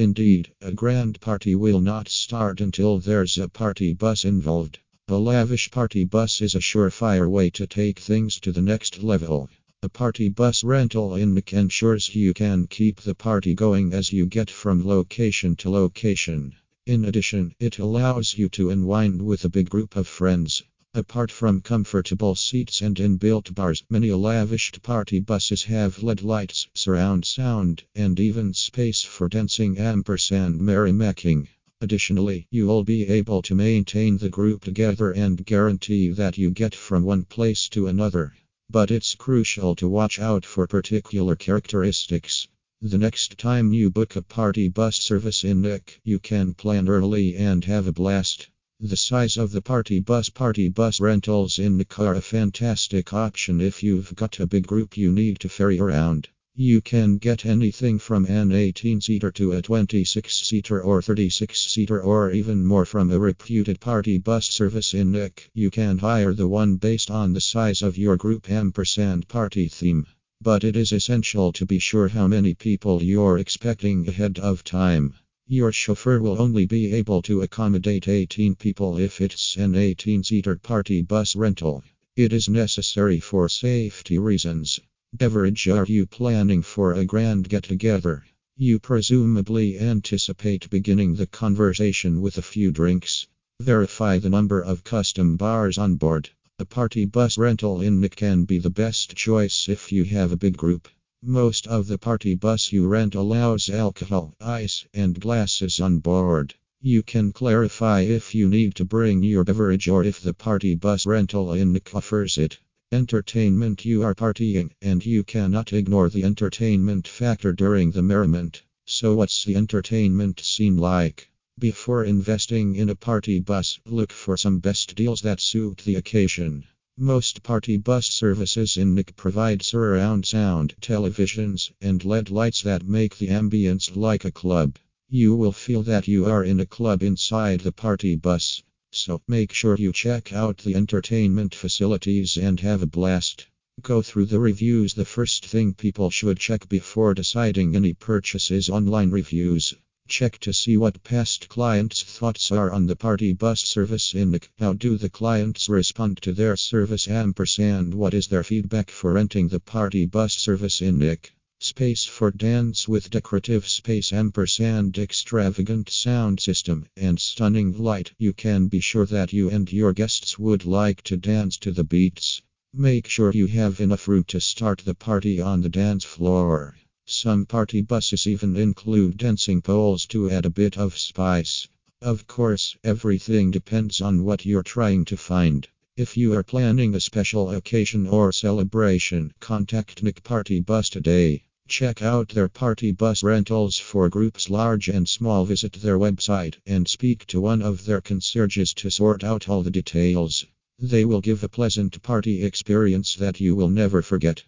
Indeed, a grand party will not start until there's a party bus involved. A lavish party bus is a surefire way to take things to the next level. A party bus rental in Nick ensures you can keep the party going as you get from location to location. In addition, it allows you to unwind with a big group of friends. Apart from comfortable seats and inbuilt bars, many lavished party buses have LED lights, surround sound, and even space for dancing ampersand merrymaking. Additionally, you'll be able to maintain the group together and guarantee that you get from one place to another. But it's crucial to watch out for particular characteristics. The next time you book a party bus service in Nick, you can plan early and have a blast. The size of the party bus Party bus rentals in Nick are a fantastic option if you've got a big group you need to ferry around. You can get anything from an 18 seater to a 26 seater or 36 seater or even more from a reputed party bus service in Nick. You can hire the one based on the size of your group ampersand party theme. But it is essential to be sure how many people you're expecting ahead of time. Your chauffeur will only be able to accommodate 18 people if it's an 18 seater party bus rental. It is necessary for safety reasons. Beverage Are you planning for a grand get together? You presumably anticipate beginning the conversation with a few drinks. Verify the number of custom bars on board. A party bus rental in Nick can be the best choice if you have a big group. Most of the party bus you rent allows alcohol, ice, and glasses on board. You can clarify if you need to bring your beverage or if the party bus rental in offers it. Entertainment You are partying, and you cannot ignore the entertainment factor during the merriment. So, what's the entertainment scene like? Before investing in a party bus, look for some best deals that suit the occasion. Most party bus services in Nick provide surround sound, televisions, and LED lights that make the ambience like a club. You will feel that you are in a club inside the party bus. So make sure you check out the entertainment facilities and have a blast. Go through the reviews. The first thing people should check before deciding any purchases online reviews. Check to see what past clients' thoughts are on the party bus service in Nick. How do the clients respond to their service ampersand what is their feedback for renting the party bus service in Nick? Space for dance with decorative space ampersand extravagant sound system and stunning light. You can be sure that you and your guests would like to dance to the beats. Make sure you have enough room to start the party on the dance floor. Some party buses even include dancing poles to add a bit of spice. Of course, everything depends on what you're trying to find. If you are planning a special occasion or celebration, contact Nick Party Bus today. Check out their party bus rentals for groups large and small. Visit their website and speak to one of their concierges to sort out all the details. They will give a pleasant party experience that you will never forget.